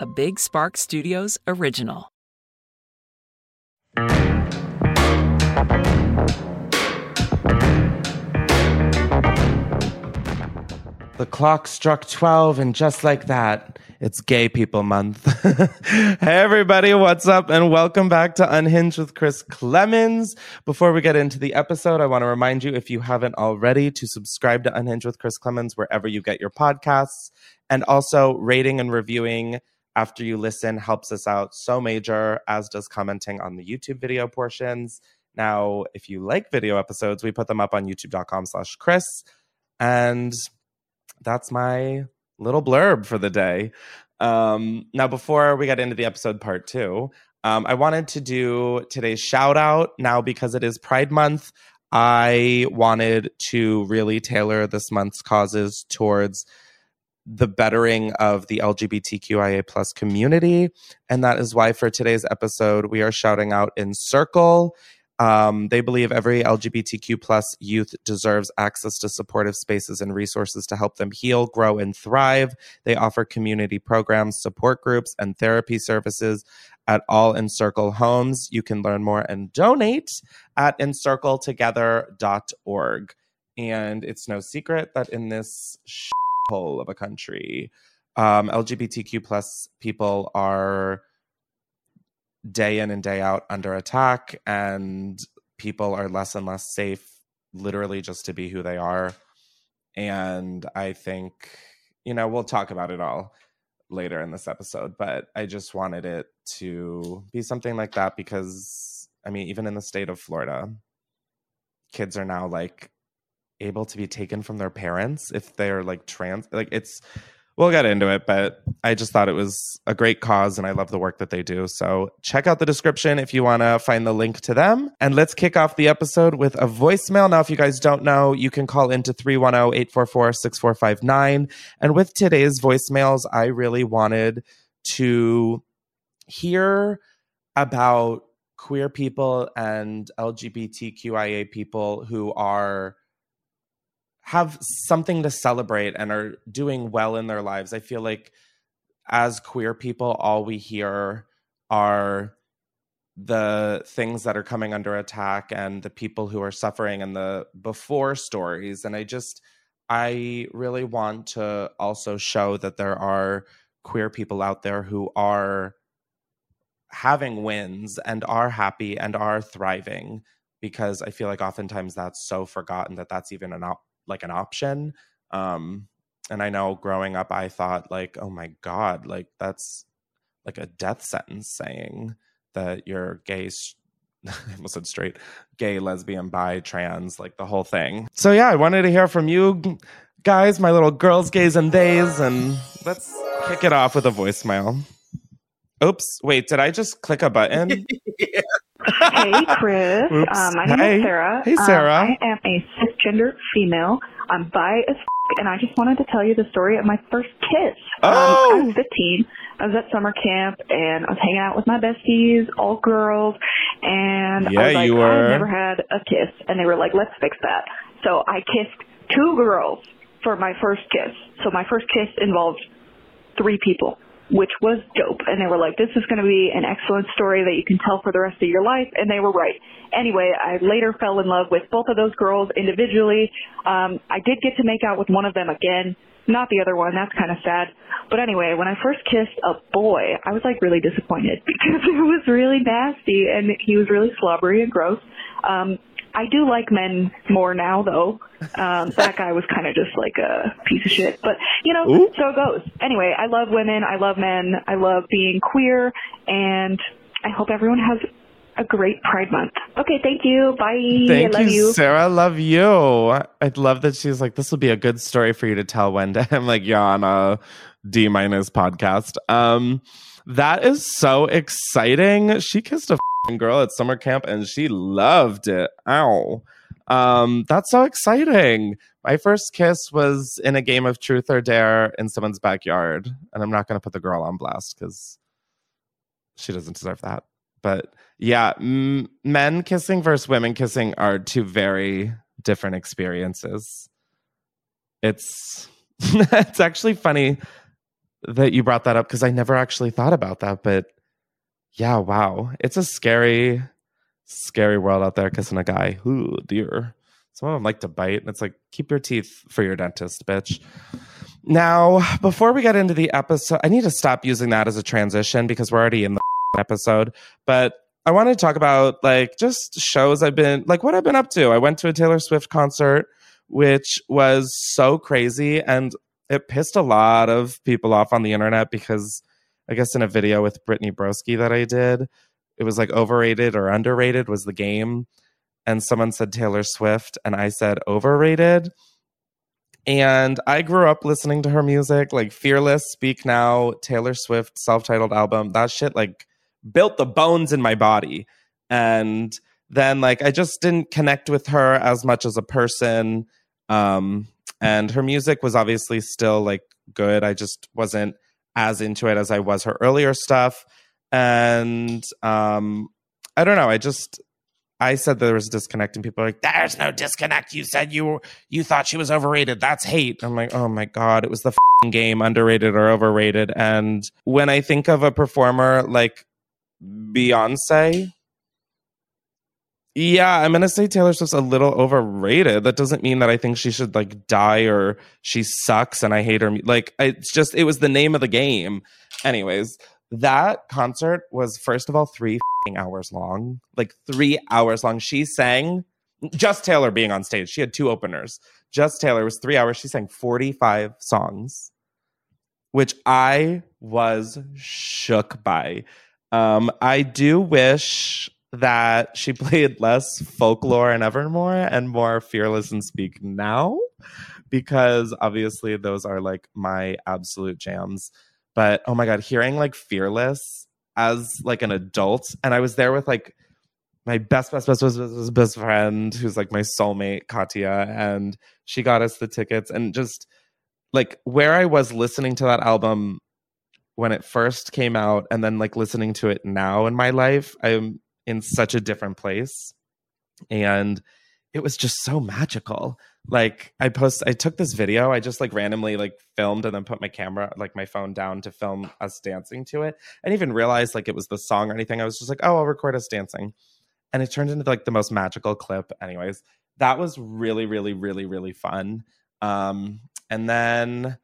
a Big Spark Studios original. The clock struck 12, and just like that, it's Gay People Month. hey, everybody, what's up? And welcome back to Unhinged with Chris Klemens. Before we get into the episode, I want to remind you, if you haven't already, to subscribe to Unhinged with Chris Klemens wherever you get your podcasts, and also rating and reviewing after you listen helps us out so major, as does commenting on the YouTube video portions. Now, if you like video episodes, we put them up on youtube.com slash Chris. And that's my little blurb for the day. Um, now, before we get into the episode part two, um, I wanted to do today's shout out. Now, because it is Pride Month, I wanted to really tailor this month's causes towards the bettering of the LGBTQIA plus community. And that is why for today's episode, we are shouting out Encircle. Um, they believe every LGBTQ plus youth deserves access to supportive spaces and resources to help them heal, grow, and thrive. They offer community programs, support groups, and therapy services at all Encircle homes. You can learn more and donate at encircletogether.org. And it's no secret that in this of a country, um, LGBTQ plus people are day in and day out under attack, and people are less and less safe, literally just to be who they are. And I think, you know, we'll talk about it all later in this episode, but I just wanted it to be something like that because, I mean, even in the state of Florida, kids are now like able to be taken from their parents if they're like trans like it's we'll get into it but i just thought it was a great cause and i love the work that they do. So check out the description if you want to find the link to them. And let's kick off the episode with a voicemail. Now if you guys don't know you can call into 310-844-6459 and with today's voicemails i really wanted to hear about queer people and lgbtqia people who are have something to celebrate and are doing well in their lives. I feel like as queer people, all we hear are the things that are coming under attack and the people who are suffering and the before stories. And I just, I really want to also show that there are queer people out there who are having wins and are happy and are thriving because I feel like oftentimes that's so forgotten that that's even an op- like an option. Um, and I know growing up, I thought like, oh my god, like that's like a death sentence saying that you're gay. I almost said straight, gay, lesbian, bi, trans, like the whole thing. So yeah, I wanted to hear from you guys, my little girls, gays, and theys, and let's kick it off with a voicemail. Oops, wait, did I just click a button? Hey, Chris. Oops. Um, my name Hey. is Sarah. Hey, Um, Sarah. I am a cisgender female. I'm bi as f- and I just wanted to tell you the story of my first kiss. Um, Oh! I was 15. I was at summer camp and I was hanging out with my besties, all girls, and Yeah, I was like, you were. I've never had a kiss. And they were like, let's fix that. So I kissed two girls for my first kiss. So my first kiss involved three people, which was dope. And they were like, this is going to be an excellent story that you can tell for the rest of your life. And they were right. Anyway, I later fell in love with both of those girls individually. Um, I did get to make out with one of them again, not the other one. That's kind of sad. But anyway, when I first kissed a boy, I was like really disappointed because it was really nasty and he was really slobbery and gross. Um, I do like men more now though. Um, that guy was kind of just like a piece of shit, but you know, Ooh. so it goes. Anyway, I love women. I love men. I love being queer and I hope everyone has a great Pride Month. Okay, thank you. Bye. Thank I love you, you. Sarah. Love you. I love that she's like, this will be a good story for you to tell one day. I'm like, yeah, on a D minus podcast. Um, that is so exciting. She kissed a girl at summer camp and she loved it. Ow. Um, that's so exciting. My first kiss was in a game of truth or dare in someone's backyard. And I'm not going to put the girl on blast because she doesn't deserve that. But yeah, m- men kissing versus women kissing are two very different experiences. It's it's actually funny that you brought that up because I never actually thought about that. But yeah, wow, it's a scary, scary world out there kissing a guy. Ooh, dear. Some of them like to bite, and it's like keep your teeth for your dentist, bitch. Now, before we get into the episode, I need to stop using that as a transition because we're already in the episode. But I want to talk about like just shows I've been like what I've been up to. I went to a Taylor Swift concert, which was so crazy and it pissed a lot of people off on the internet because I guess in a video with Brittany Broski that I did, it was like overrated or underrated was the game. And someone said Taylor Swift, and I said overrated. And I grew up listening to her music, like Fearless, Speak Now, Taylor Swift self titled album. That shit, like, built the bones in my body. And then, like, I just didn't connect with her as much as a person. Um, and her music was obviously still like good. I just wasn't as into it as I was her earlier stuff. And um, I don't know. I just I said there was a disconnect, and people are like, "There's no disconnect." You said you you thought she was overrated. That's hate. I'm like, oh my god, it was the game, underrated or overrated. And when I think of a performer like Beyonce, yeah, I'm gonna say Taylor Swift's a little overrated. That doesn't mean that I think she should like die or she sucks and I hate her. Like it's just it was the name of the game. Anyways, that concert was first of all three hours long, like three hours long. She sang just Taylor being on stage. She had two openers. Just Taylor was three hours. She sang 45 songs, which I was shook by. Um, I do wish that she played less folklore and Evermore and more Fearless and Speak Now, because obviously those are like my absolute jams. But oh my god, hearing like Fearless as like an adult, and I was there with like my best, best, best, best, best, best friend, who's like my soulmate, Katya, and she got us the tickets. And just like where I was listening to that album when it first came out, and then like listening to it now in my life, I'm in such a different place. And it was just so magical. Like I post I took this video, I just like randomly like filmed and then put my camera, like my phone down to film us dancing to it. I didn't even realize like it was the song or anything. I was just like, oh, I'll record us dancing. And it turned into like the most magical clip. Anyways, that was really, really, really, really fun. Um, and then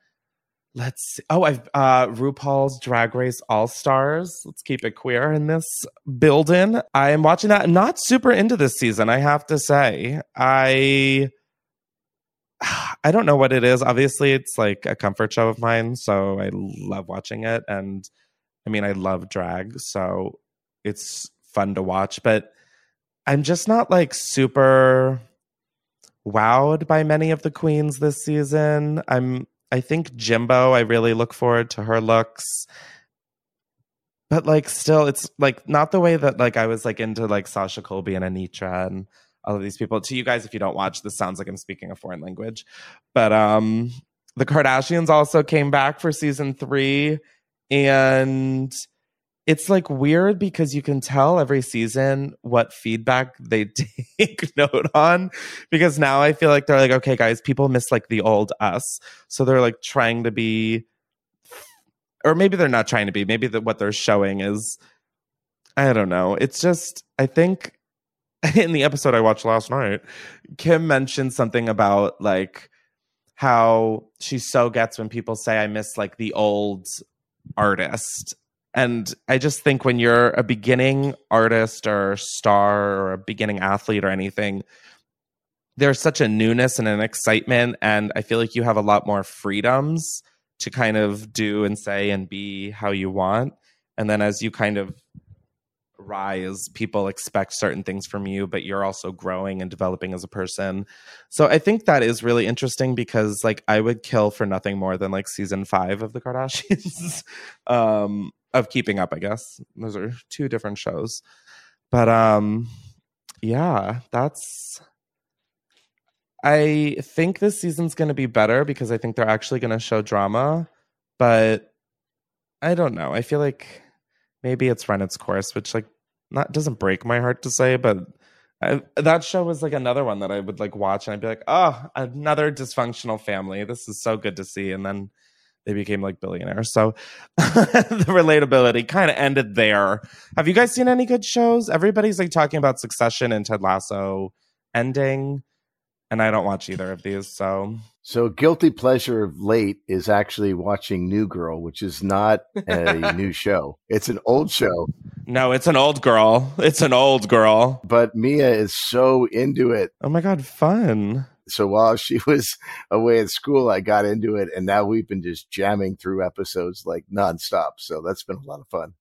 let's see. Oh, I've uh RuPaul's Drag Race All Stars. Let's keep it queer in this building. I am watching that. Not super into this season, I have to say. I I don't know what it is. Obviously, it's like a comfort show of mine, so I love watching it. And I mean, I love drag, so it's fun to watch. But I'm just not like super wowed by many of the queens this season. I'm I think Jimbo, I really look forward to her looks. but like still it's like not the way that like I was like into like Sasha Colby and Anetra and all of these people. To you guys, if you don't watch, this sounds like I'm speaking a foreign language. But um the Kardashians also came back for season three. And it's like weird because you can tell every season what feedback they take note on. Because now I feel like they're like, okay, guys, people miss like the old us. So they're like trying to be or maybe they're not trying to be. Maybe that what they're showing is, I don't know. It's just I think in the episode I watched last night, Kim mentioned something about like how she so gets when people say I miss like the old artist. And I just think when you're a beginning artist or star or a beginning athlete or anything, there's such a newness and an excitement. And I feel like you have a lot more freedoms to kind of do and say and be how you want. And then as you kind of rise, people expect certain things from you, but you're also growing and developing as a person. So I think that is really interesting because like I would kill for nothing more than like season five of the Kardashians. um of keeping up, I guess. Those are two different shows. But um yeah, that's I think this season's going to be better because I think they're actually going to show drama, but I don't know. I feel like maybe it's run its course, which like not doesn't break my heart to say, but I, that show was like another one that I would like watch and I'd be like, oh, another dysfunctional family. This is so good to see. And then they became like billionaires. So the relatability kind of ended there. Have you guys seen any good shows? Everybody's like talking about Succession and Ted Lasso ending and I don't watch either of these. So, so guilty pleasure of late is actually watching New Girl, which is not a new show. It's an old show. No, it's an old girl. It's an old girl. But Mia is so into it. Oh my god, fun! So while she was away at school, I got into it, and now we've been just jamming through episodes like nonstop. So that's been a lot of fun.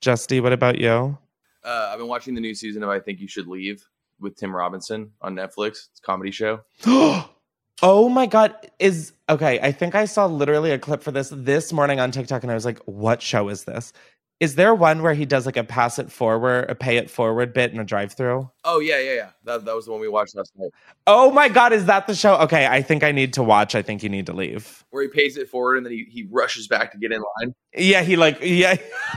Justy, what about you? Uh, I've been watching the new season of I Think You Should Leave with Tim Robinson on Netflix. It's a comedy show. oh my god, is okay. I think I saw literally a clip for this this morning on TikTok, and I was like, "What show is this?" Is there one where he does like a pass it forward, a pay it forward bit in a drive through? Oh yeah, yeah, yeah. That that was the one we watched last night. Oh my god, is that the show? Okay, I think I need to watch. I think you need to leave. Where he pays it forward and then he, he rushes back to get in line. Yeah, he like yeah.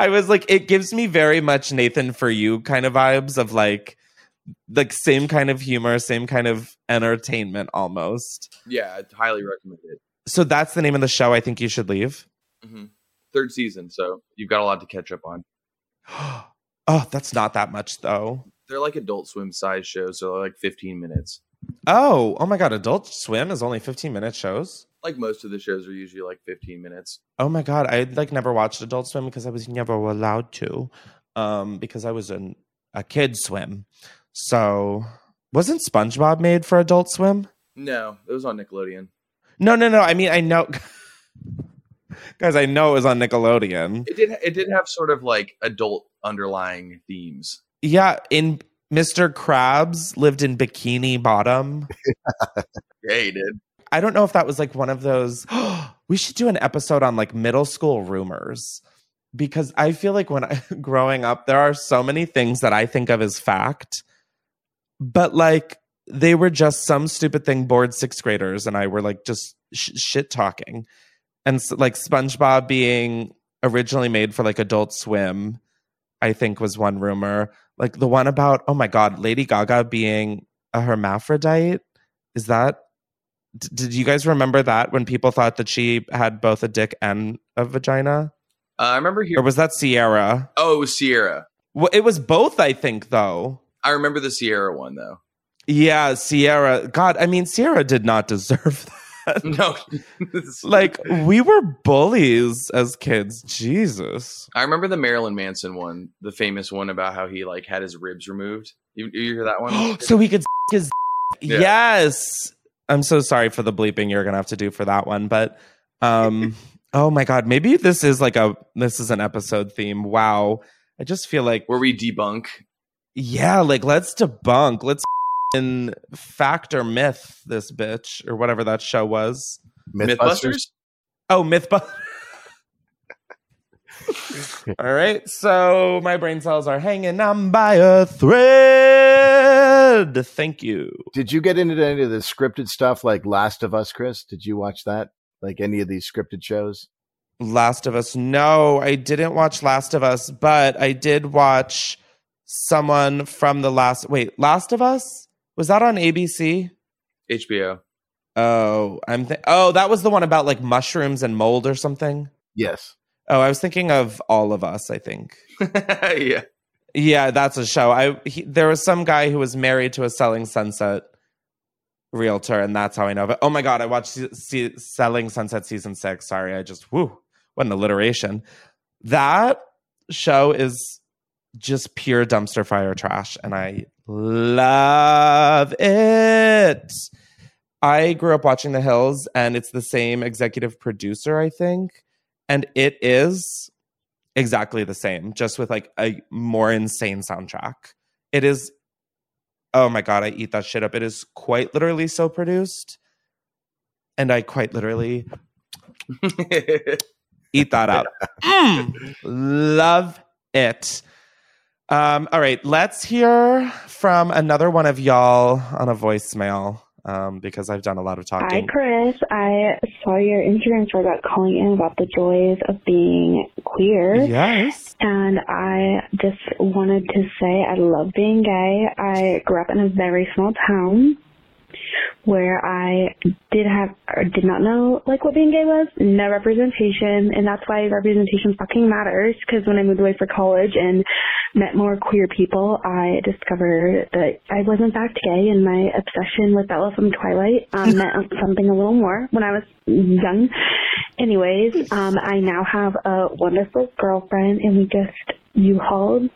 I was like, it gives me very much Nathan for you kind of vibes of like like same kind of humor, same kind of entertainment almost. Yeah, highly recommend it. So that's the name of the show. I think you should leave. Mm-hmm. Third season, so you've got a lot to catch up on. oh, that's not that much though. They're like Adult Swim size shows, so like 15 minutes. Oh, oh my god! Adult Swim is only 15 minute shows like most of the shows are usually like 15 minutes. Oh my god, I like never watched Adult Swim because I was never allowed to, um, because I was in a kid swim. So wasn't SpongeBob made for Adult Swim? No, it was on Nickelodeon. No, no, no. I mean, I know, guys. I know it was on Nickelodeon. It did. It did have sort of like adult underlying themes. Yeah, in Mr. Krabs lived in Bikini Bottom. yeah, he did. I don't know if that was like one of those. we should do an episode on like middle school rumors because I feel like when I growing up, there are so many things that I think of as fact, but like they were just some stupid thing bored sixth graders and I were like just sh- shit talking. And so, like SpongeBob being originally made for like Adult Swim, I think was one rumor. Like the one about, oh my God, Lady Gaga being a hermaphrodite. Is that did you guys remember that when people thought that she had both a dick and a vagina? Uh, I remember here. Or was that Ciara? Oh, it was Ciara. Well, it was both, I think, though. I remember the Ciara one, though. Yeah, Ciara. God, I mean, Ciara did not deserve that. No. like, we were bullies as kids. Jesus. I remember the Marilyn Manson one, the famous one about how he, like, had his ribs removed. You, you hear that one? so he could his. Yeah. Yes. I'm so sorry for the bleeping you're gonna have to do for that one, but um, oh my god, maybe this is like a this is an episode theme. Wow, I just feel like where we debunk. Yeah, like let's debunk. Let's in fact or myth this bitch or whatever that show was. Mythbusters. Oh, Mythbusters. All right. So my brain cells are hanging on by a thread. Thank you. Did you get into any of the scripted stuff like Last of Us, Chris? Did you watch that? Like any of these scripted shows? Last of Us. No, I didn't watch Last of Us, but I did watch someone from the last. Wait, Last of Us? Was that on ABC? HBO. Oh, I'm. Th- oh, that was the one about like mushrooms and mold or something. Yes. Oh, I was thinking of All of Us. I think. yeah. Yeah, that's a show. I he, there was some guy who was married to a Selling Sunset realtor, and that's how I know of it. Oh my god, I watched se- se- Selling Sunset season six. Sorry, I just whoo, what an alliteration. That show is just pure dumpster fire trash, and I love it. I grew up watching The Hills, and it's the same executive producer, I think, and it is exactly the same, just with like a more insane soundtrack. It is, oh my God, I eat that shit up. It is quite literally so produced. And I quite literally eat that up. Mm, love it. Um, all right, let's hear from another one of y'all on a voicemail um, because I've done a lot of talking. Hi. Chris. I saw your Instagram story about calling in about the joys of being queer. Yes. And I just wanted to say I love being gay. I grew up in a very small town where I did have or did not know like what being gay was, no representation, and that's why representation fucking matters. Because when I moved away for college and met more queer people, I discovered that I was in fact gay, and my obsession with Bella from Twilight um, meant something a little more when I was young. Anyways, um, I now have a wonderful girlfriend, and we just U-hauled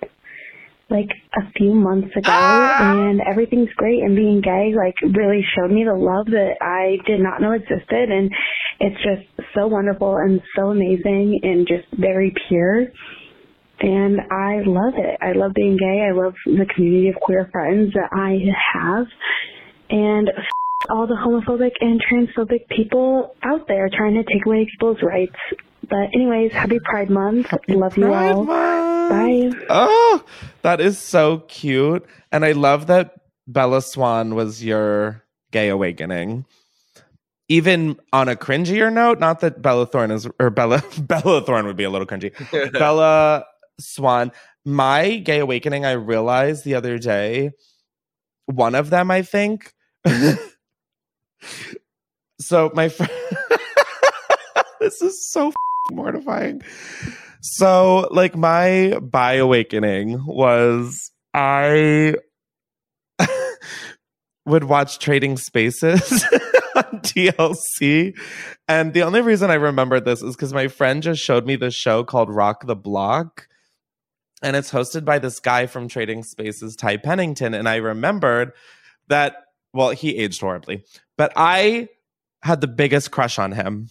like a few months ago ah! and everything's great and being gay like really showed me the love that I did not know existed and it's just so wonderful and so amazing and just very pure and I love it. I love being gay. I love the community of queer friends that I have and f- all the homophobic and transphobic people out there trying to take away people's rights. But anyways, happy Pride Month. love you all. Month. Bye. Oh, that is so cute. And I love that Bella Swan was your gay awakening. Even on a cringier note, not that Bella Thorne is or Bella Bella Thorne would be a little cringy. Bella Swan, my gay awakening, I realized the other day, one of them, I think. so my friend this is so mortifying. So, like, my bi awakening was I would watch Trading Spaces on TLC. And the only reason I remember this is because my friend just showed me this show called Rock the Block. And it's hosted by this guy from Trading Spaces, Ty Pennington. And I remembered that, well, he aged horribly, but I had the biggest crush on him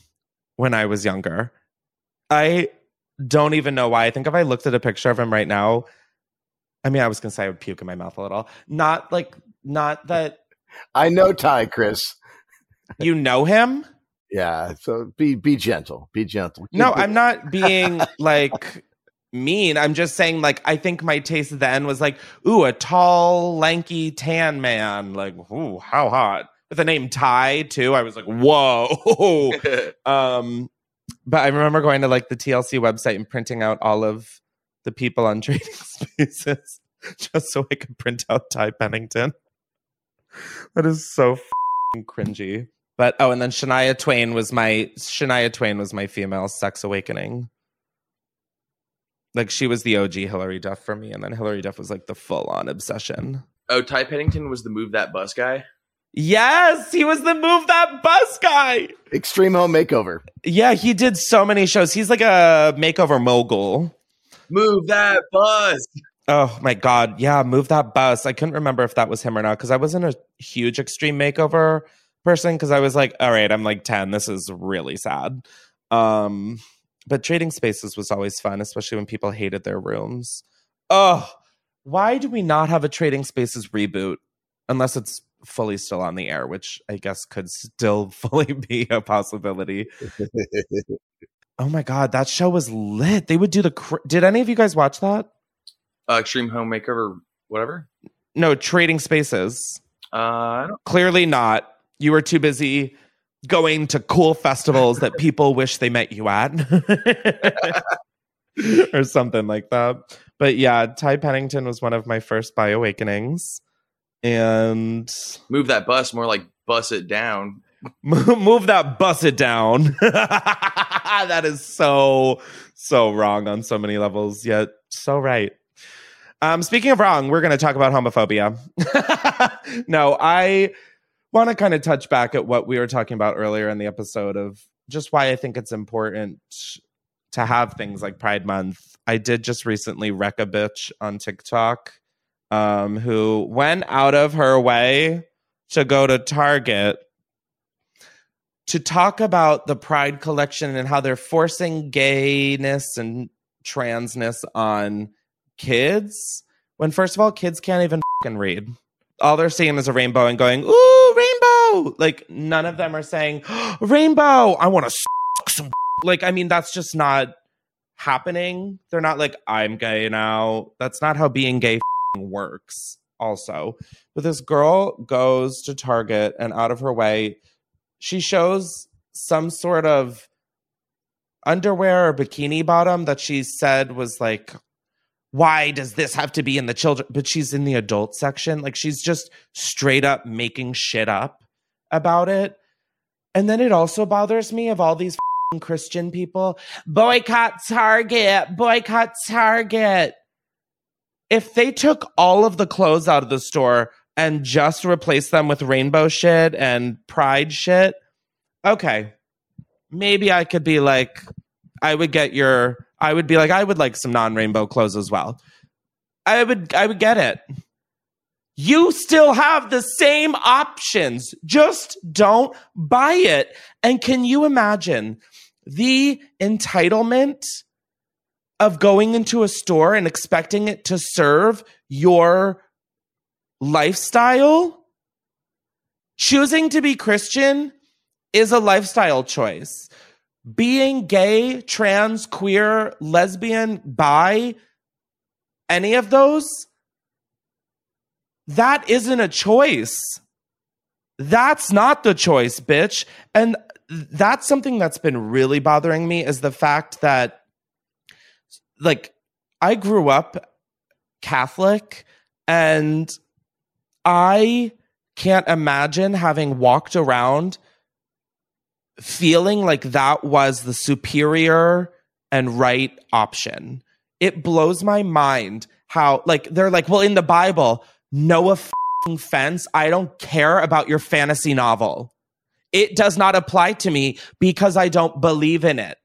when I was younger. I don't even know why. I think if I looked at a picture of him right now, I mean, I was gonna say I would puke in my mouth a little. Not like, not that I know Ty, Chris. you know him. Yeah, so be be gentle. Be gentle. No, I'm not being like mean. I'm just saying, like, I think my taste then was like, ooh, a tall, lanky, tan man. Like, ooh, how hot. With the name Ty, too. I was like, whoa. um, but I remember going to like the TLC website and printing out all of the people on trading spaces just so I could print out Ty Pennington. That is so cringy. But oh, and then Shania Twain was my Shania Twain was my female sex awakening. Like she was the OG Hilary Duff for me, and then Hilary Duff was like the full on obsession. oh, Ty Pennington was the move that bus guy. Yes, he was the move that bus guy. Extreme Home Makeover. Yeah, he did so many shows. He's like a makeover mogul. Move that bus. Oh my god, yeah, move that bus. I couldn't remember if that was him or not because I wasn't a huge extreme makeover person because I was like, all right, I'm like 10. This is really sad. Um, but trading spaces was always fun, especially when people hated their rooms. Oh, why do we not have a trading spaces reboot unless it's fully still on the air, which I guess could still fully be a possibility. Oh my god, that show was lit. They would do the. Cr- Did any of you guys watch that? Uh, Extreme Home Makeover, whatever. No, Trading Spaces. Uh, I don't. Clearly not. You were too busy going to cool festivals that people wish they met you at, or something like that. But yeah, Ty Pennington was one of my first bi awakenings, and Move that bus more like bus it down. move that bus it down. that is so so wrong on so many levels, yet so right. Um, speaking of wrong, we're going to talk about homophobia. no, I want to kind of touch back at what we were talking about earlier in the episode of just why I think it's important to have things like Pride Month. I did just recently wreck a bitch on TikTok um, who went out of her way to go to Target to talk about the Pride collection and how they're forcing gayness and transness on kids when first of all kids can't even read. All they're seeing is a rainbow and going ooh rainbow! Like none of them are saying rainbow! I want to some like i mean that's just not happening. They're not like i'm gay now. That's not how being gay works also. But this girl goes to target and out of her way she shows some sort of underwear or bikini bottom that she said was like why does this have to be in the children but she's in the adult section. Like she's just straight up making shit up about it. And then it also bothers me of all these christian people boycott target boycott target if they took all of the clothes out of the store and just replaced them with rainbow shit and pride shit okay maybe i could be like i would get your I would be like, I would like some non-rainbow clothes as well. I would I would get it. You still have the same options. Just don't buy it. And can you imagine the entitlement of going into a store and expecting it to serve your lifestyle? Choosing to be Christian is a lifestyle choice being gay, trans, queer, lesbian, bi, any of those, that isn't a choice. That's not the choice, bitch. And that's something that's been really bothering me is the fact that, like, I grew up Catholic and I can't imagine having walked around feeling like that was the superior and right option. It blows my mind how, like, they're like, well, in the Bible, no fence. I don't care about your fantasy novel. It does not apply to me because I don't believe in it.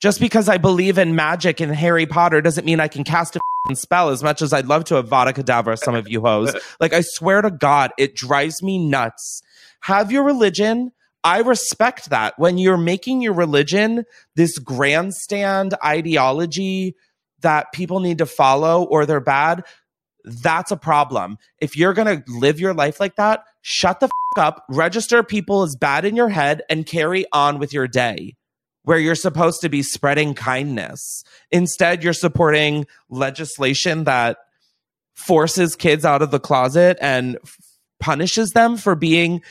Just because I believe in magic and Harry Potter doesn't mean I can cast a spell as much as I'd love to have Avada Kedavra, some of you hoes. Like, I swear to God, it drives me nuts. Have your religion, I respect that when you're making your religion this grandstand ideology that people need to follow or they're bad. That's a problem. If you're going to live your life like that, shut the f- up, register people as bad in your head, and carry on with your day where you're supposed to be spreading kindness. Instead, you're supporting legislation that forces kids out of the closet and f- punishes them for being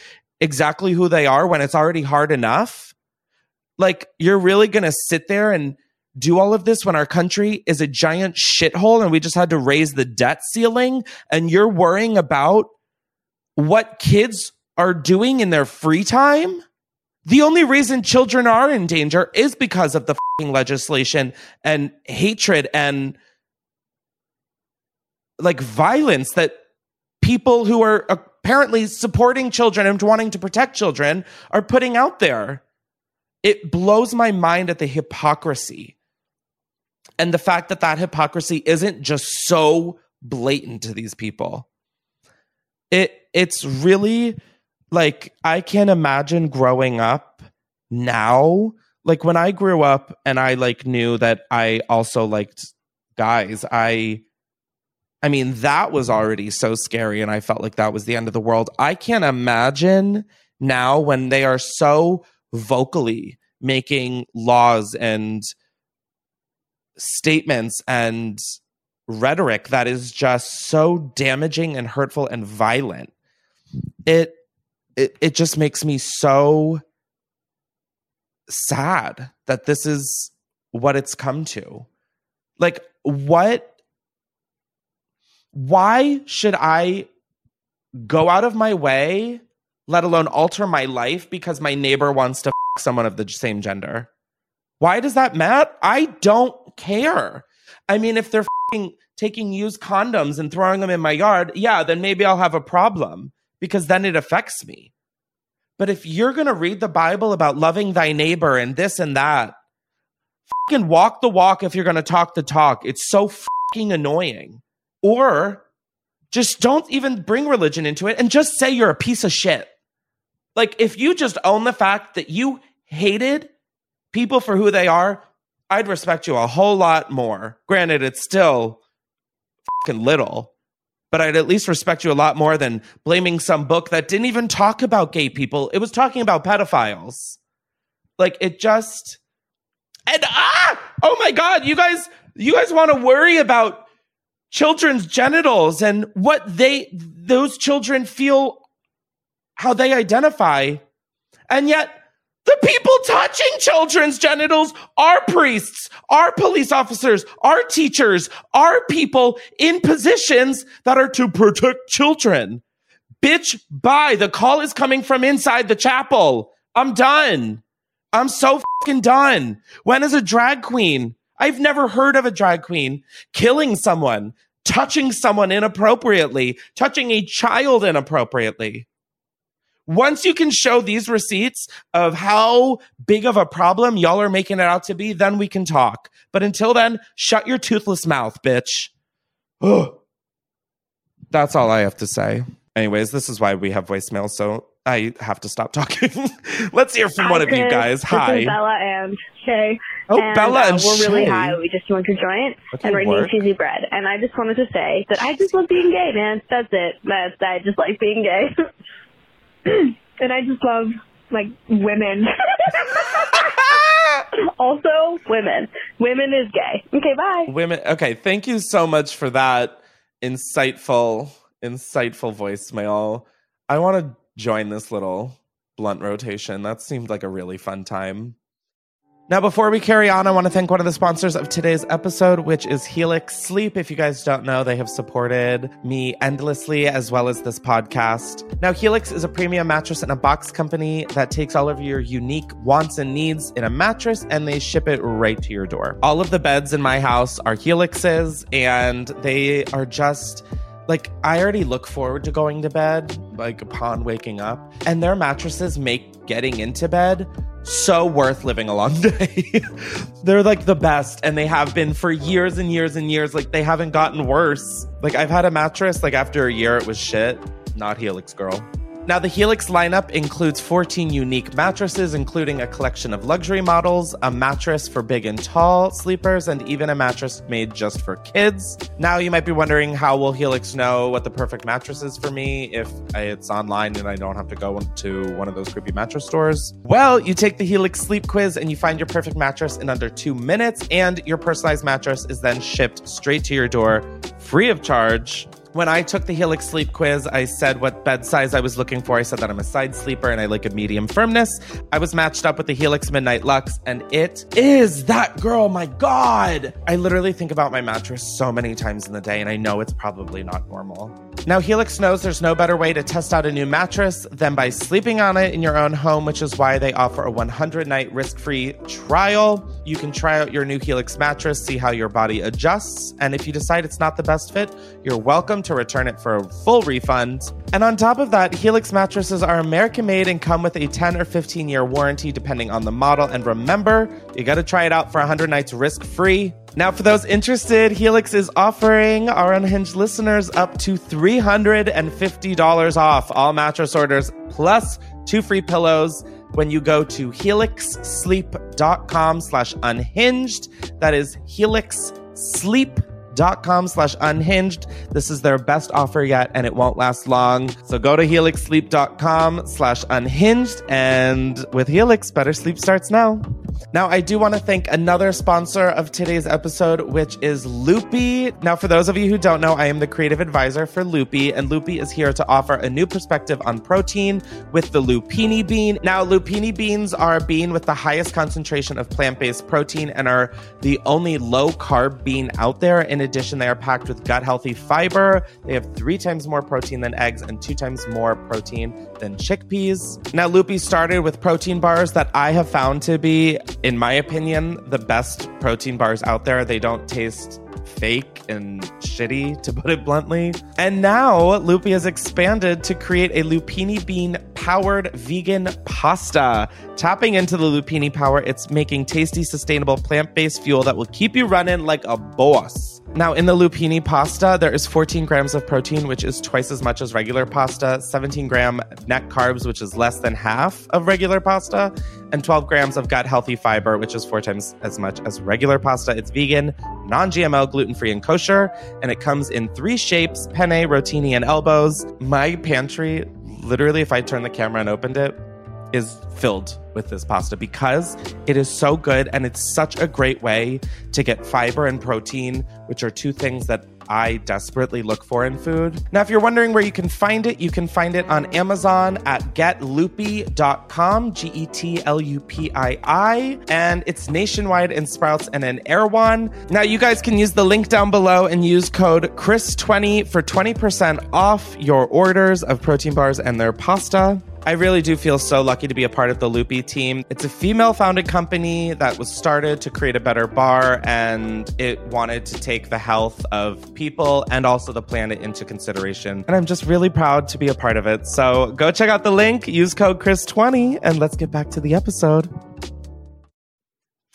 exactly who they are when it's already hard enough? Like, you're really going to sit there and do all of this when our country is a giant shithole and we just had to raise the debt ceiling and you're worrying about what kids are doing in their free time? The only reason children are in danger is because of the legislation and hatred and like violence that people who are apparently supporting children and wanting to protect children are putting out there. It blows my mind at the hypocrisy and the fact that that hypocrisy isn't just so blatant to these people. It it's really like I can't imagine growing up now. Like when I grew up and I like knew that I also liked guys, I I mean, that was already so scary, and I felt like that was the end of the world. I can't imagine now when they are so vocally making laws and statements and rhetoric that is just so damaging and hurtful and violent. It it it just makes me so sad that this is what it's come to. Like what why should I go out of my way, let alone alter my life because my neighbor wants to f- someone of the same gender? Why does that matter? I don't care. I mean, if they're taking used condoms and throwing them in my yard, yeah, then maybe I'll have a problem because then it affects me. But if you're going to read the Bible about loving thy neighbor and this and that, fucking walk the walk if you're going to talk the talk. It's so fucking annoying. Or just don't even bring religion into it and just say you're a piece of shit. Like, if you just own the fact that you hated people for who they are, I'd respect you a whole lot more. Granted, it's still fucking little, but I'd at least respect you a lot more than blaming some book that didn't even talk about gay people. It was talking about pedophiles. Like, it just. And ah! Oh my God, you guys, you guys want to worry about children's genitals and what they, those children feel, how they identify. And yet, the people touching children's genitals are priests, are police officers, are teachers, are people in positions that are to protect children. Bitch, bye. The call is coming from inside the chapel. I'm done. I'm so fucking done. When is a drag queen? I've never heard of a drag queen killing someone, touching someone inappropriately, touching a child inappropriately. Once you can show these receipts of how big of a problem y'all are making it out to be, then we can talk. But until then, shut your toothless mouth, bitch. That's all I have to say. Anyways, this is why we have voicemail, so I have to stop talking. Let's hear from Hi, one of you guys. Hi. Bella and Shay. Oh, and, Bella uh, and We're really high. We just went to Giant Okay, and we're eating cheesy bread. And I just wanted to say that I just love being gay, man. That's it. That's I just like being gay. and I just love like women. also, women. Women is gay. Okay, bye. Women. Okay, thank you so much for that insightful, insightful voicemail. I want to join this little blunt rotation. That seemed like a really fun time. Now, before we carry on, I want to thank one of the sponsors of today's episode, which is Helix Sleep. If you guys don't know, they have supported me endlessly as well as this podcast. Now, Helix is a premium mattress and a box company that takes all of your unique wants and needs in a mattress and they ship it right to your door. All of the beds in my house are Helixes and they are just like I already look forward to going to bed, like upon waking up, and their mattresses make getting into bed so worth living a long day. They're like the best, and they have been for years and years and years. Like they haven't gotten worse. Like I've had a mattress, like after a year, it was shit. Not Helix Girl. Now, the Helix lineup includes 14 unique mattresses, including a collection of luxury models, a mattress for big and tall sleepers, and even a mattress made just for kids. Now, you might be wondering how will Helix know what the perfect mattress is for me if it's online and I don't have to go to one of those creepy mattress stores? Well, you take the Helix sleep quiz and you find your perfect mattress in under two minutes, and your personalized mattress is then shipped straight to your door free of charge. When I took the Helix sleep quiz, I said what bed size I was looking for. I said that I'm a side sleeper and I like a medium firmness. I was matched up with the Helix Midnight Luxe, and it is that girl. My God. I literally think about my mattress so many times in the day, and I know it's probably not normal. Now, Helix knows there's no better way to test out a new mattress than by sleeping on it in your own home, which is why they offer a 100 night risk free trial. You can try out your new Helix mattress, see how your body adjusts, and if you decide it's not the best fit, you're welcome to return it for a full refund. And on top of that, Helix mattresses are American made and come with a 10 or 15 year warranty depending on the model. And remember, you got to try it out for 100 nights risk free. Now, for those interested, Helix is offering our unhinged listeners up to $350 off all mattress orders plus two free pillows when you go to helixsleep.com slash unhinged. That is helixsleep.com helixsleep.com slash unhinged. This is their best offer yet, and it won't last long. So go to helixsleep.com slash unhinged, and with Helix, better sleep starts now. Now, I do want to thank another sponsor of today's episode, which is LUPii. Now, for those of you who don't know, I am the creative advisor for LUPii, and LUPii is here to offer a new perspective on protein with the lupini bean. Now, lupini beans are a bean with the highest concentration of plant based protein and are the only low carb bean out there. In addition, they are packed with gut healthy fiber. They have three times more protein than eggs and two times more protein than chickpeas. Now, LUPii started with protein bars that I have found to be in my opinion, the best protein bars out there. They don't taste fake and shitty, to put it bluntly. And now LUPii has expanded to create a lupini bean powered vegan pasta. Tapping into the lupini power, it's making tasty, sustainable plant based fuel that will keep you running like a boss. Now, in the lupini pasta, there is 14 grams of protein, which is twice as much as regular pasta, 17 gram net carbs, which is less than half of regular pasta, and 12 grams of gut healthy fiber, which is four times as much as regular pasta. It's vegan, non GMO, gluten free, and kosher, and it comes in three shapes penne, rotini, and elbows. My pantry, literally, if I turned the camera and opened it, is filled with this pasta because it is so good and it's such a great way to get fiber and protein, which are two things that I desperately look for in food. Now, if you're wondering where you can find it, you can find it on Amazon at getlupii.com, G E T L U P I I, and it's nationwide in Sprouts and in Erewhon. Now, you guys can use the link down below and use code CHRIS20 for 20% off your orders of protein bars and their pasta. I really do feel so lucky to be a part of the LUPii team. It's a female founded company that was started to create a better bar, and it wanted to take the health of people and also the planet into consideration. And I'm just really proud to be a part of it. So go check out the link, use code Chris20, and let's get back to the episode.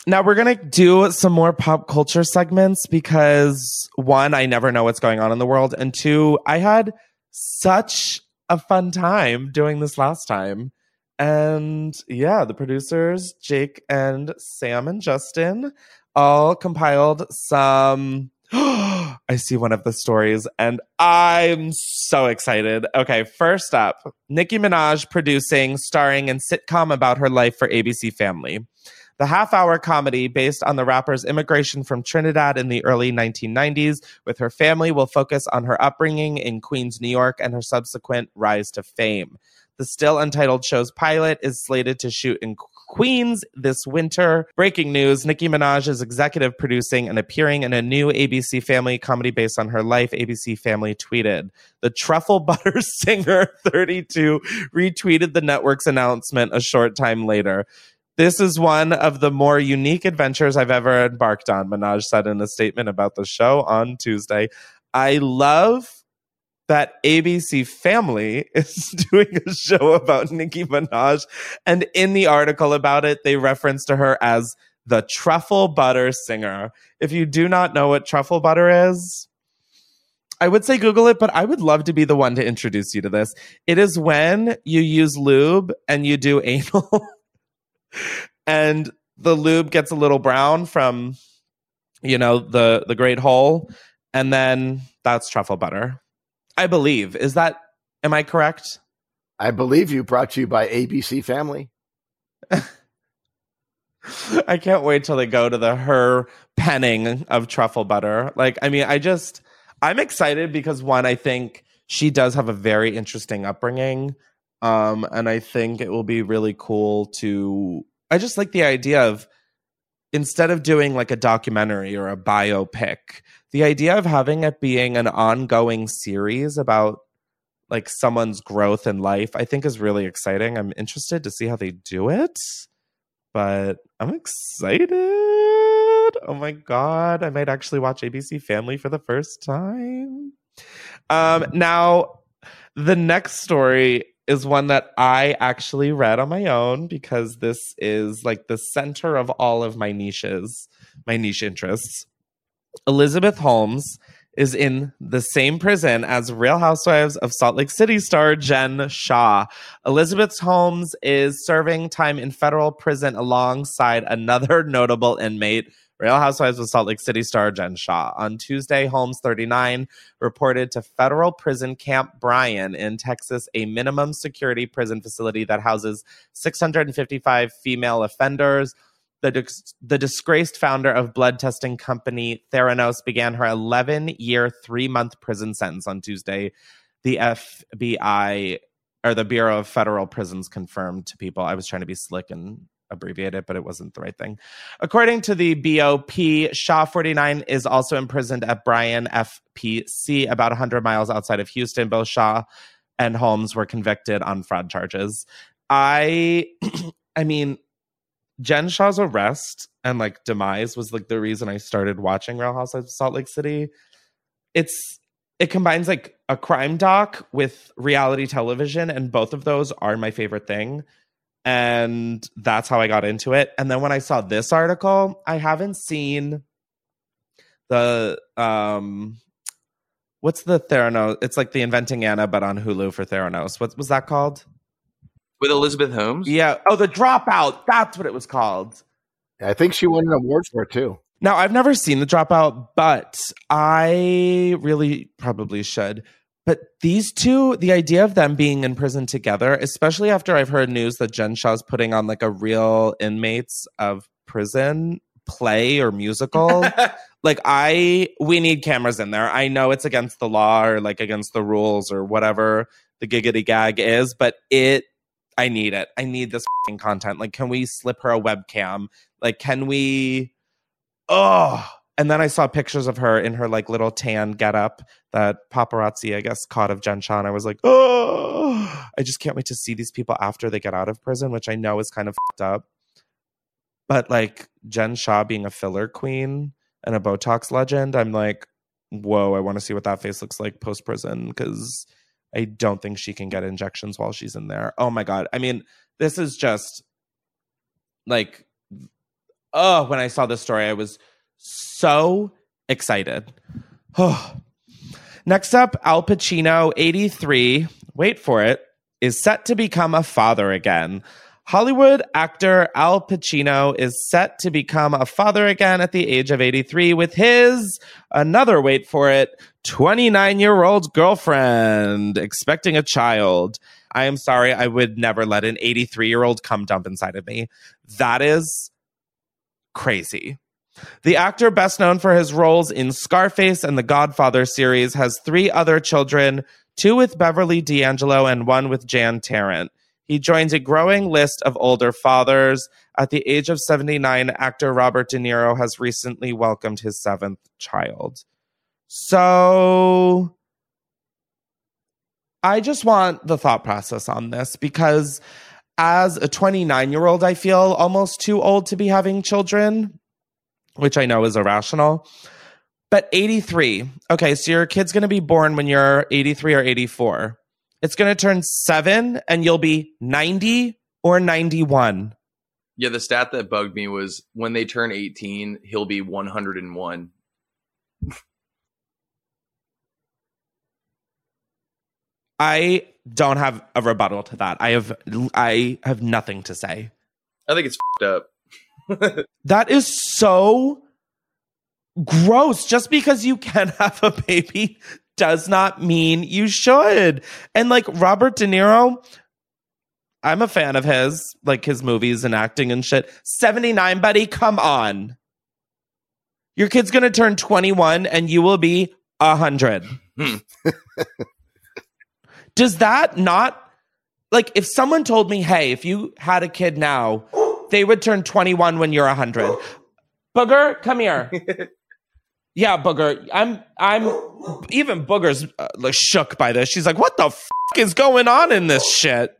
Now we're going to do some more pop culture segments because one, I never know what's going on in the world. And two, I had such a fun time doing this last time. And yeah, the producers, Jake and Sam and Justin, all compiled some. I see one of the stories and I'm so excited. Okay, first up Nicki Minaj producing, starring in sitcom about her life for ABC Family. The half hour comedy based on the rapper's immigration from Trinidad in the early 1990s with her family will focus on her upbringing in Queens, New York, and her subsequent rise to fame. The still untitled show's pilot is slated to shoot in Queens this winter. Breaking news Nicki Minaj is executive producing and appearing in a new ABC Family comedy based on her life. ABC Family tweeted. The Truffle Butter Singer 32 retweeted the network's announcement a short time later. This is one of the more unique adventures I've ever embarked on, Minaj said in a statement about the show on Tuesday. I love that ABC Family is doing a show about Nicki Minaj. And in the article about it, they reference to her as the truffle butter singer. If you do not know what truffle butter is, I would say Google it, but I would love to be the one to introduce you to this. It is when you use lube and you do anal and the lube gets a little brown from you know the the great hole and then that's truffle butter. I believe. Is that am i correct? I believe you. Brought to you by abc family. I can't wait till they go to the her penning of truffle butter. Like i mean i just i'm excited because one i think she does have a very interesting upbringing um, and I think it will be really cool to. I just like the idea of instead of doing like a documentary or a biopic, the idea of having it being an ongoing series about like someone's growth in life, I think is really exciting. I'm interested to see how they do it, but I'm excited. Oh my God. I might actually watch ABC Family for the first time. Um, now, the next story is one that I actually read on my own because this is like the center of all of my niches, my niche interests. Elizabeth Holmes is in the same prison as Real Housewives of Salt Lake City star Jen Shah. Elizabeth Holmes is serving time in federal prison alongside another notable inmate, Real Housewives of Salt Lake City star Jen Shah. On Tuesday, Holmes, 39, reported to federal prison Camp Bryan in Texas, a minimum security prison facility that houses 655 female offenders. The, dis- the disgraced founder of blood testing company Theranos began her 11 year, three month prison sentence on Tuesday. The FBI or the Bureau of Federal Prisons confirmed to people. I was trying to be slick and abbreviate it, but it wasn't the right thing. According to the BOP, Shah 49 is also imprisoned at Bryan FPC, about 100 miles outside of Houston. Both Shah and Holmes were convicted on fraud charges. I, I mean, Jen Shah's arrest and like demise was like the reason I started watching Real Housewives of Salt Lake City. It's it combines like a crime doc with reality television, and both of those are my favorite thing. And that's how I got into it. And then when I saw this article, I haven't seen the um what's the Theranos? It's like the Inventing Anna, but on Hulu for Theranos. What was that called? With Elizabeth Holmes? Yeah. Oh, the dropout. That's what it was called. I think she won an award for it too. Now, I've never seen the dropout, but I really probably should. But these two, the idea of them being in prison together, especially after I've heard news that Jen Shah's putting on like a real inmates of prison play or musical. like I we need cameras in there. I know it's against the law or like against the rules or whatever the giggity gag is, but it I need it. I need this content. Like can we slip her a webcam? Like can we oh and then I saw pictures of her in her like little tan getup that paparazzi, I guess, caught of Jen. And I was like, oh, I just can't wait to see these people after they get out of prison, which I know is kind of fucked up. But like Jen Shah being a filler queen and a Botox legend, I'm like, whoa, I want to see what that face looks like post prison because I don't think she can get injections while she's in there. Oh my God. I mean, this is just like, oh, when I saw this story, I was so excited. Next up, Al Pacino, 83, wait for it, is set to become a father again. Hollywood actor Al Pacino is set to become a father again at the age of 83 with his, another wait for it, 29 year old girlfriend expecting a child. I am sorry, I would never let an 83 year old come dump inside of me. That is crazy. The actor, best known for his roles in Scarface and the Godfather series, has three other children two with Beverly D'Angelo and one with Jan Tarrant. He joins a growing list of older fathers. At the age of 79, actor Robert De Niro has recently welcomed his seventh child. So I just want the thought process on this because as a 29 year old, I feel almost too old to be having children which I know is irrational. But 83, okay, so your kid's going to be born when you're 83 or 84. It's going to turn seven and you'll be 90 or 91. Yeah, the stat that bugged me was when they turn 18, he'll be 101. I don't have a rebuttal to that. I have I have nothing to say. I think it's up. that is so gross. Just because you can have a baby does not mean you should. And like Robert De Niro, I'm a fan of his, like his movies and acting and shit. 79, buddy, come on. Your kid's going to turn 21 and you will be 100. Does that not like if someone told me, "Hey, if you had a kid now, they would turn 21 when you're 100. Booger, come here. yeah, Booger. I'm I'm even Booger's uh, like shook by this. She's like, "What the f- is going on in this shit?"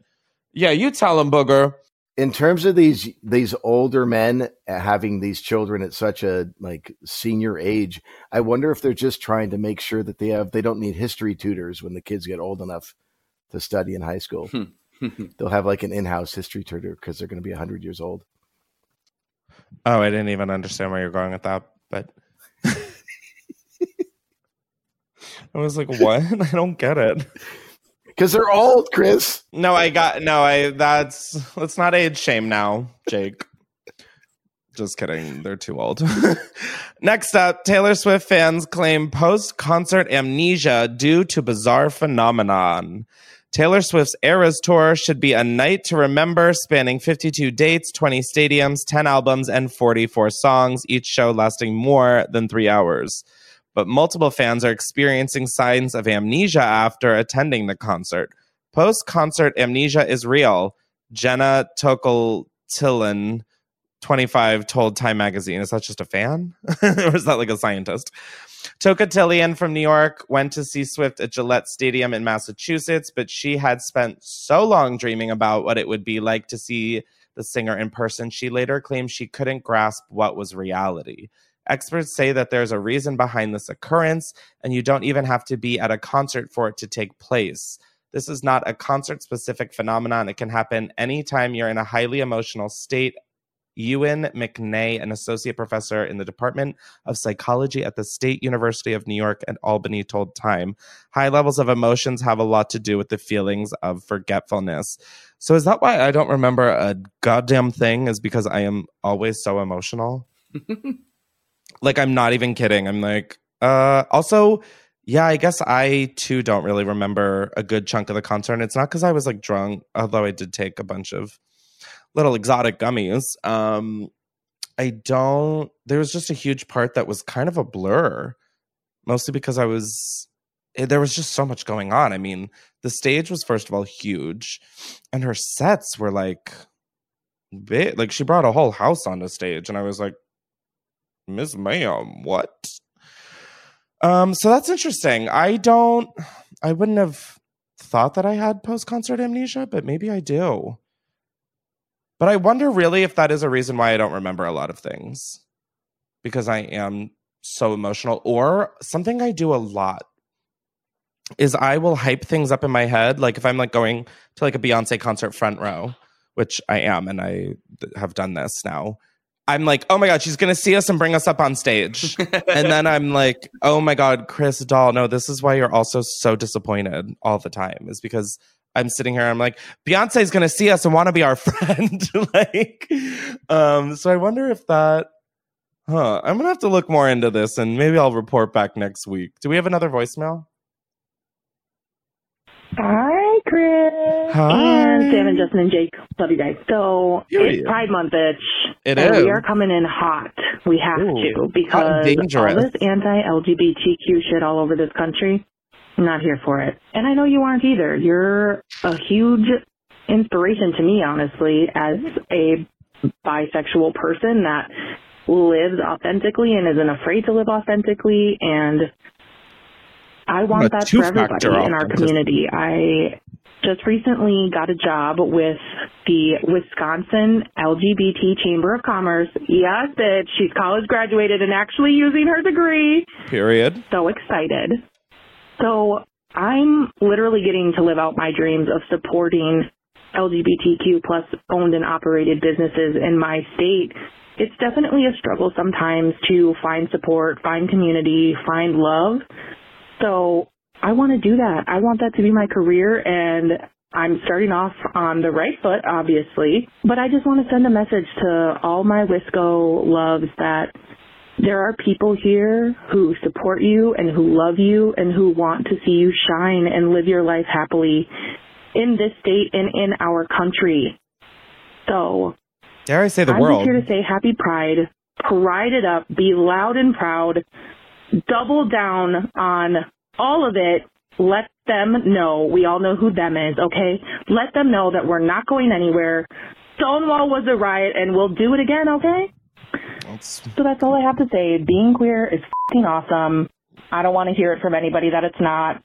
Yeah, you tell him, Booger. In terms of these these older men having these children at such a like senior age, I wonder if they're just trying to make sure that they have they don't need history tutors when the kids get old enough to study in high school. Hmm. They'll have like an in-house history tutor because they're going to be 100 years old. Oh, I didn't even understand where you're going with that, but I was like, "What? I don't get it." Because they're old, Chris. No, I got no. I that's let's not age shame now, Jake. Just kidding. They're too old. Next up, Taylor Swift fans claim post concert amnesia due to bizarre phenomenon. Taylor Swift's Eras Tour should be a night to remember, spanning 52 dates, 20 stadiums, 10 albums, and 44 songs, each show lasting more than three hours. But multiple fans are experiencing signs of amnesia after attending the concert. Post concert amnesia is real. Jenna Tokel 25 told Time Magazine. Is that just a fan? or is that like a scientist? Toka Tillian from New York went to see Swift at Gillette Stadium in Massachusetts, but she had spent so long dreaming about what it would be like to see the singer in person. She later claimed she couldn't grasp what was reality. Experts say that there's a reason behind this occurrence, and you don't even have to be at a concert for it to take place. This is not a concert specific phenomenon. It can happen anytime you're in a highly emotional state Ewan McNay, an associate professor in the Department of Psychology at the State University of New York at Albany, told Time. High levels of emotions have a lot to do with the feelings of forgetfulness. So, is that why I don't remember a goddamn thing? Is because I am always so emotional? like, I'm not even kidding. I'm like, uh, also, yeah, I guess I too don't really remember a good chunk of the concert. And it's not because I was like drunk, although I did take a bunch of little exotic gummies. Um, I don't. There was just a huge part that was kind of a blur, mostly because I was. eh, There was just so much going on. I mean, the stage was first of all huge, and her sets were like big. Like she brought a whole house onto stage, and I was like, Miss Ma'am, what? Um, so that's interesting. I don't. I wouldn't have thought that I had post concert amnesia, but maybe I do. But I wonder really if that is a reason why I don't remember a lot of things because I am so emotional. Or something I do a lot is I will hype things up in my head. Like if I'm like going to like a Beyonce concert front row, which I am, and I have done this now. I'm like, oh my God, she's gonna see us and bring us up on stage. and then I'm like, oh my God, Chris Doll, no, this is why you're also so disappointed all the time, is because I'm sitting here, I'm like, Beyonce's gonna see us and want to be our friend. like, um, so I wonder if that huh. I'm gonna have to look more into this and maybe I'll report back next week. Do we have another voicemail? Hi, Chris. Hi. And Sam and Justin and Jake. Love you guys. So Period. it's Pride Month, bitch. It and is. We are coming in hot. We have Ooh, to because all this anti-LGBTQ shit all over this country. Not here for it, and I know you aren't either. You're a huge inspiration to me, honestly, as a bisexual person that lives authentically and isn't afraid to live authentically and I want that for everybody in our community. I just recently got a job with the Wisconsin LGBT Chamber of Commerce. Yes, bitch. She's college graduated and actually using her degree. Period. So excited. So I'm literally getting to live out my dreams of supporting LGBTQ plus owned and operated businesses in my state. It's definitely a struggle sometimes to find support, find community, find love. So I want to do that. I want that to be my career and I'm starting off on the right foot, obviously, but I just want to send a message to all my Wisco loves that there are people here who support you and who love you and who want to see you shine and live your life happily in this state and in our country. So Dare I say the I'm world? just here to say happy pride, pride it up, be loud and proud, double down on all of it. Let them know. We all know who them is, okay? Let them know that we're not going anywhere. Stonewall was a riot and we'll do it again, okay? So that's all I have to say. Being queer is fucking awesome. I don't want to hear it from anybody that it's not.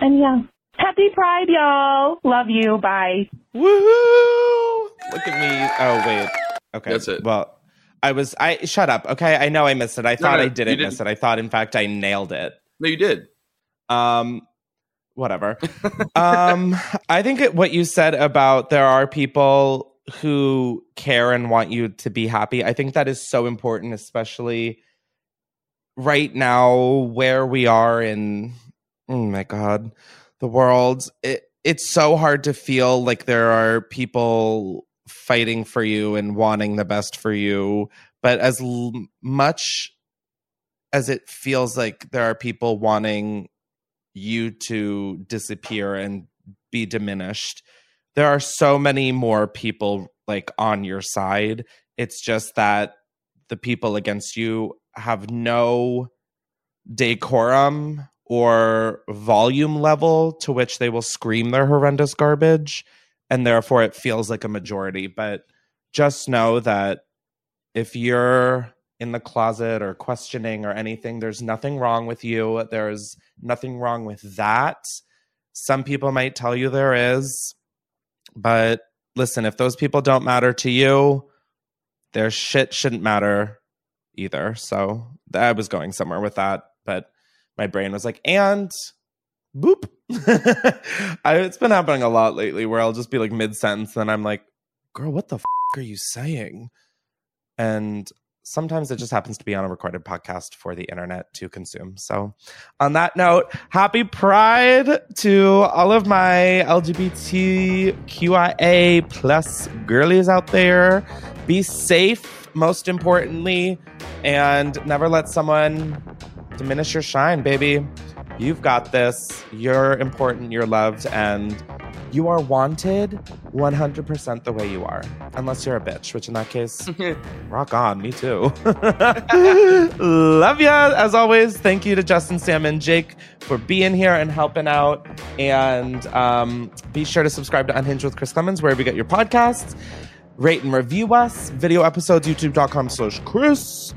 And yeah. Happy Pride, y'all. Love you. Bye. Woohoo! Look at me. Oh wait. Okay. That's it. Well, I was. I shut up. Okay. I know I missed it. I No, thought no, I didn't, didn't. miss it. I thought, in fact, I nailed it. No, you did. Um, whatever. um, I think it, what you said about there are people who care and want you to be happy. I think that is so important, especially right now where we are in. Oh my god, the world. It, it's so hard to feel like there are people fighting for you and wanting the best for you. But as l- much as it feels like there are people wanting you to disappear and be diminished, there are so many more people like on your side. It's just that the people against you have no decorum or volume level to which they will scream their horrendous garbage and therefore it feels like a majority. But just know that if you're in the closet or questioning or anything there's nothing wrong with you. There's nothing wrong with that. Some people might tell you there is but listen if those people don't matter to you their shit shouldn't matter either so i was going somewhere with that but my brain was like, and boop. I, it's been happening a lot lately where I'll just be like mid sentence, and I'm like, girl, what the f- are you saying? And sometimes it just happens to be on a recorded podcast for the internet to consume. So, on that note, happy Pride to all of my LGBTQIA plus girlies out there. Be safe, most importantly, and never let someone diminish your shine, baby. You've got this. You're important. You're loved. And you are wanted 100% the way you are. Unless you're a bitch, which in that case, rock on. Me too. Love ya. As always, thank you to Justin, Sam, and Jake for being here and helping out. And um, be sure to subscribe to Unhinged with Chris Klemens wherever you get your podcasts. Rate and review us. Video episodes, youtube.com slash Chris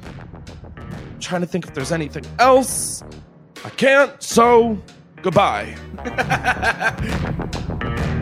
trying to think if there's anything else. I can't, so Goodbye.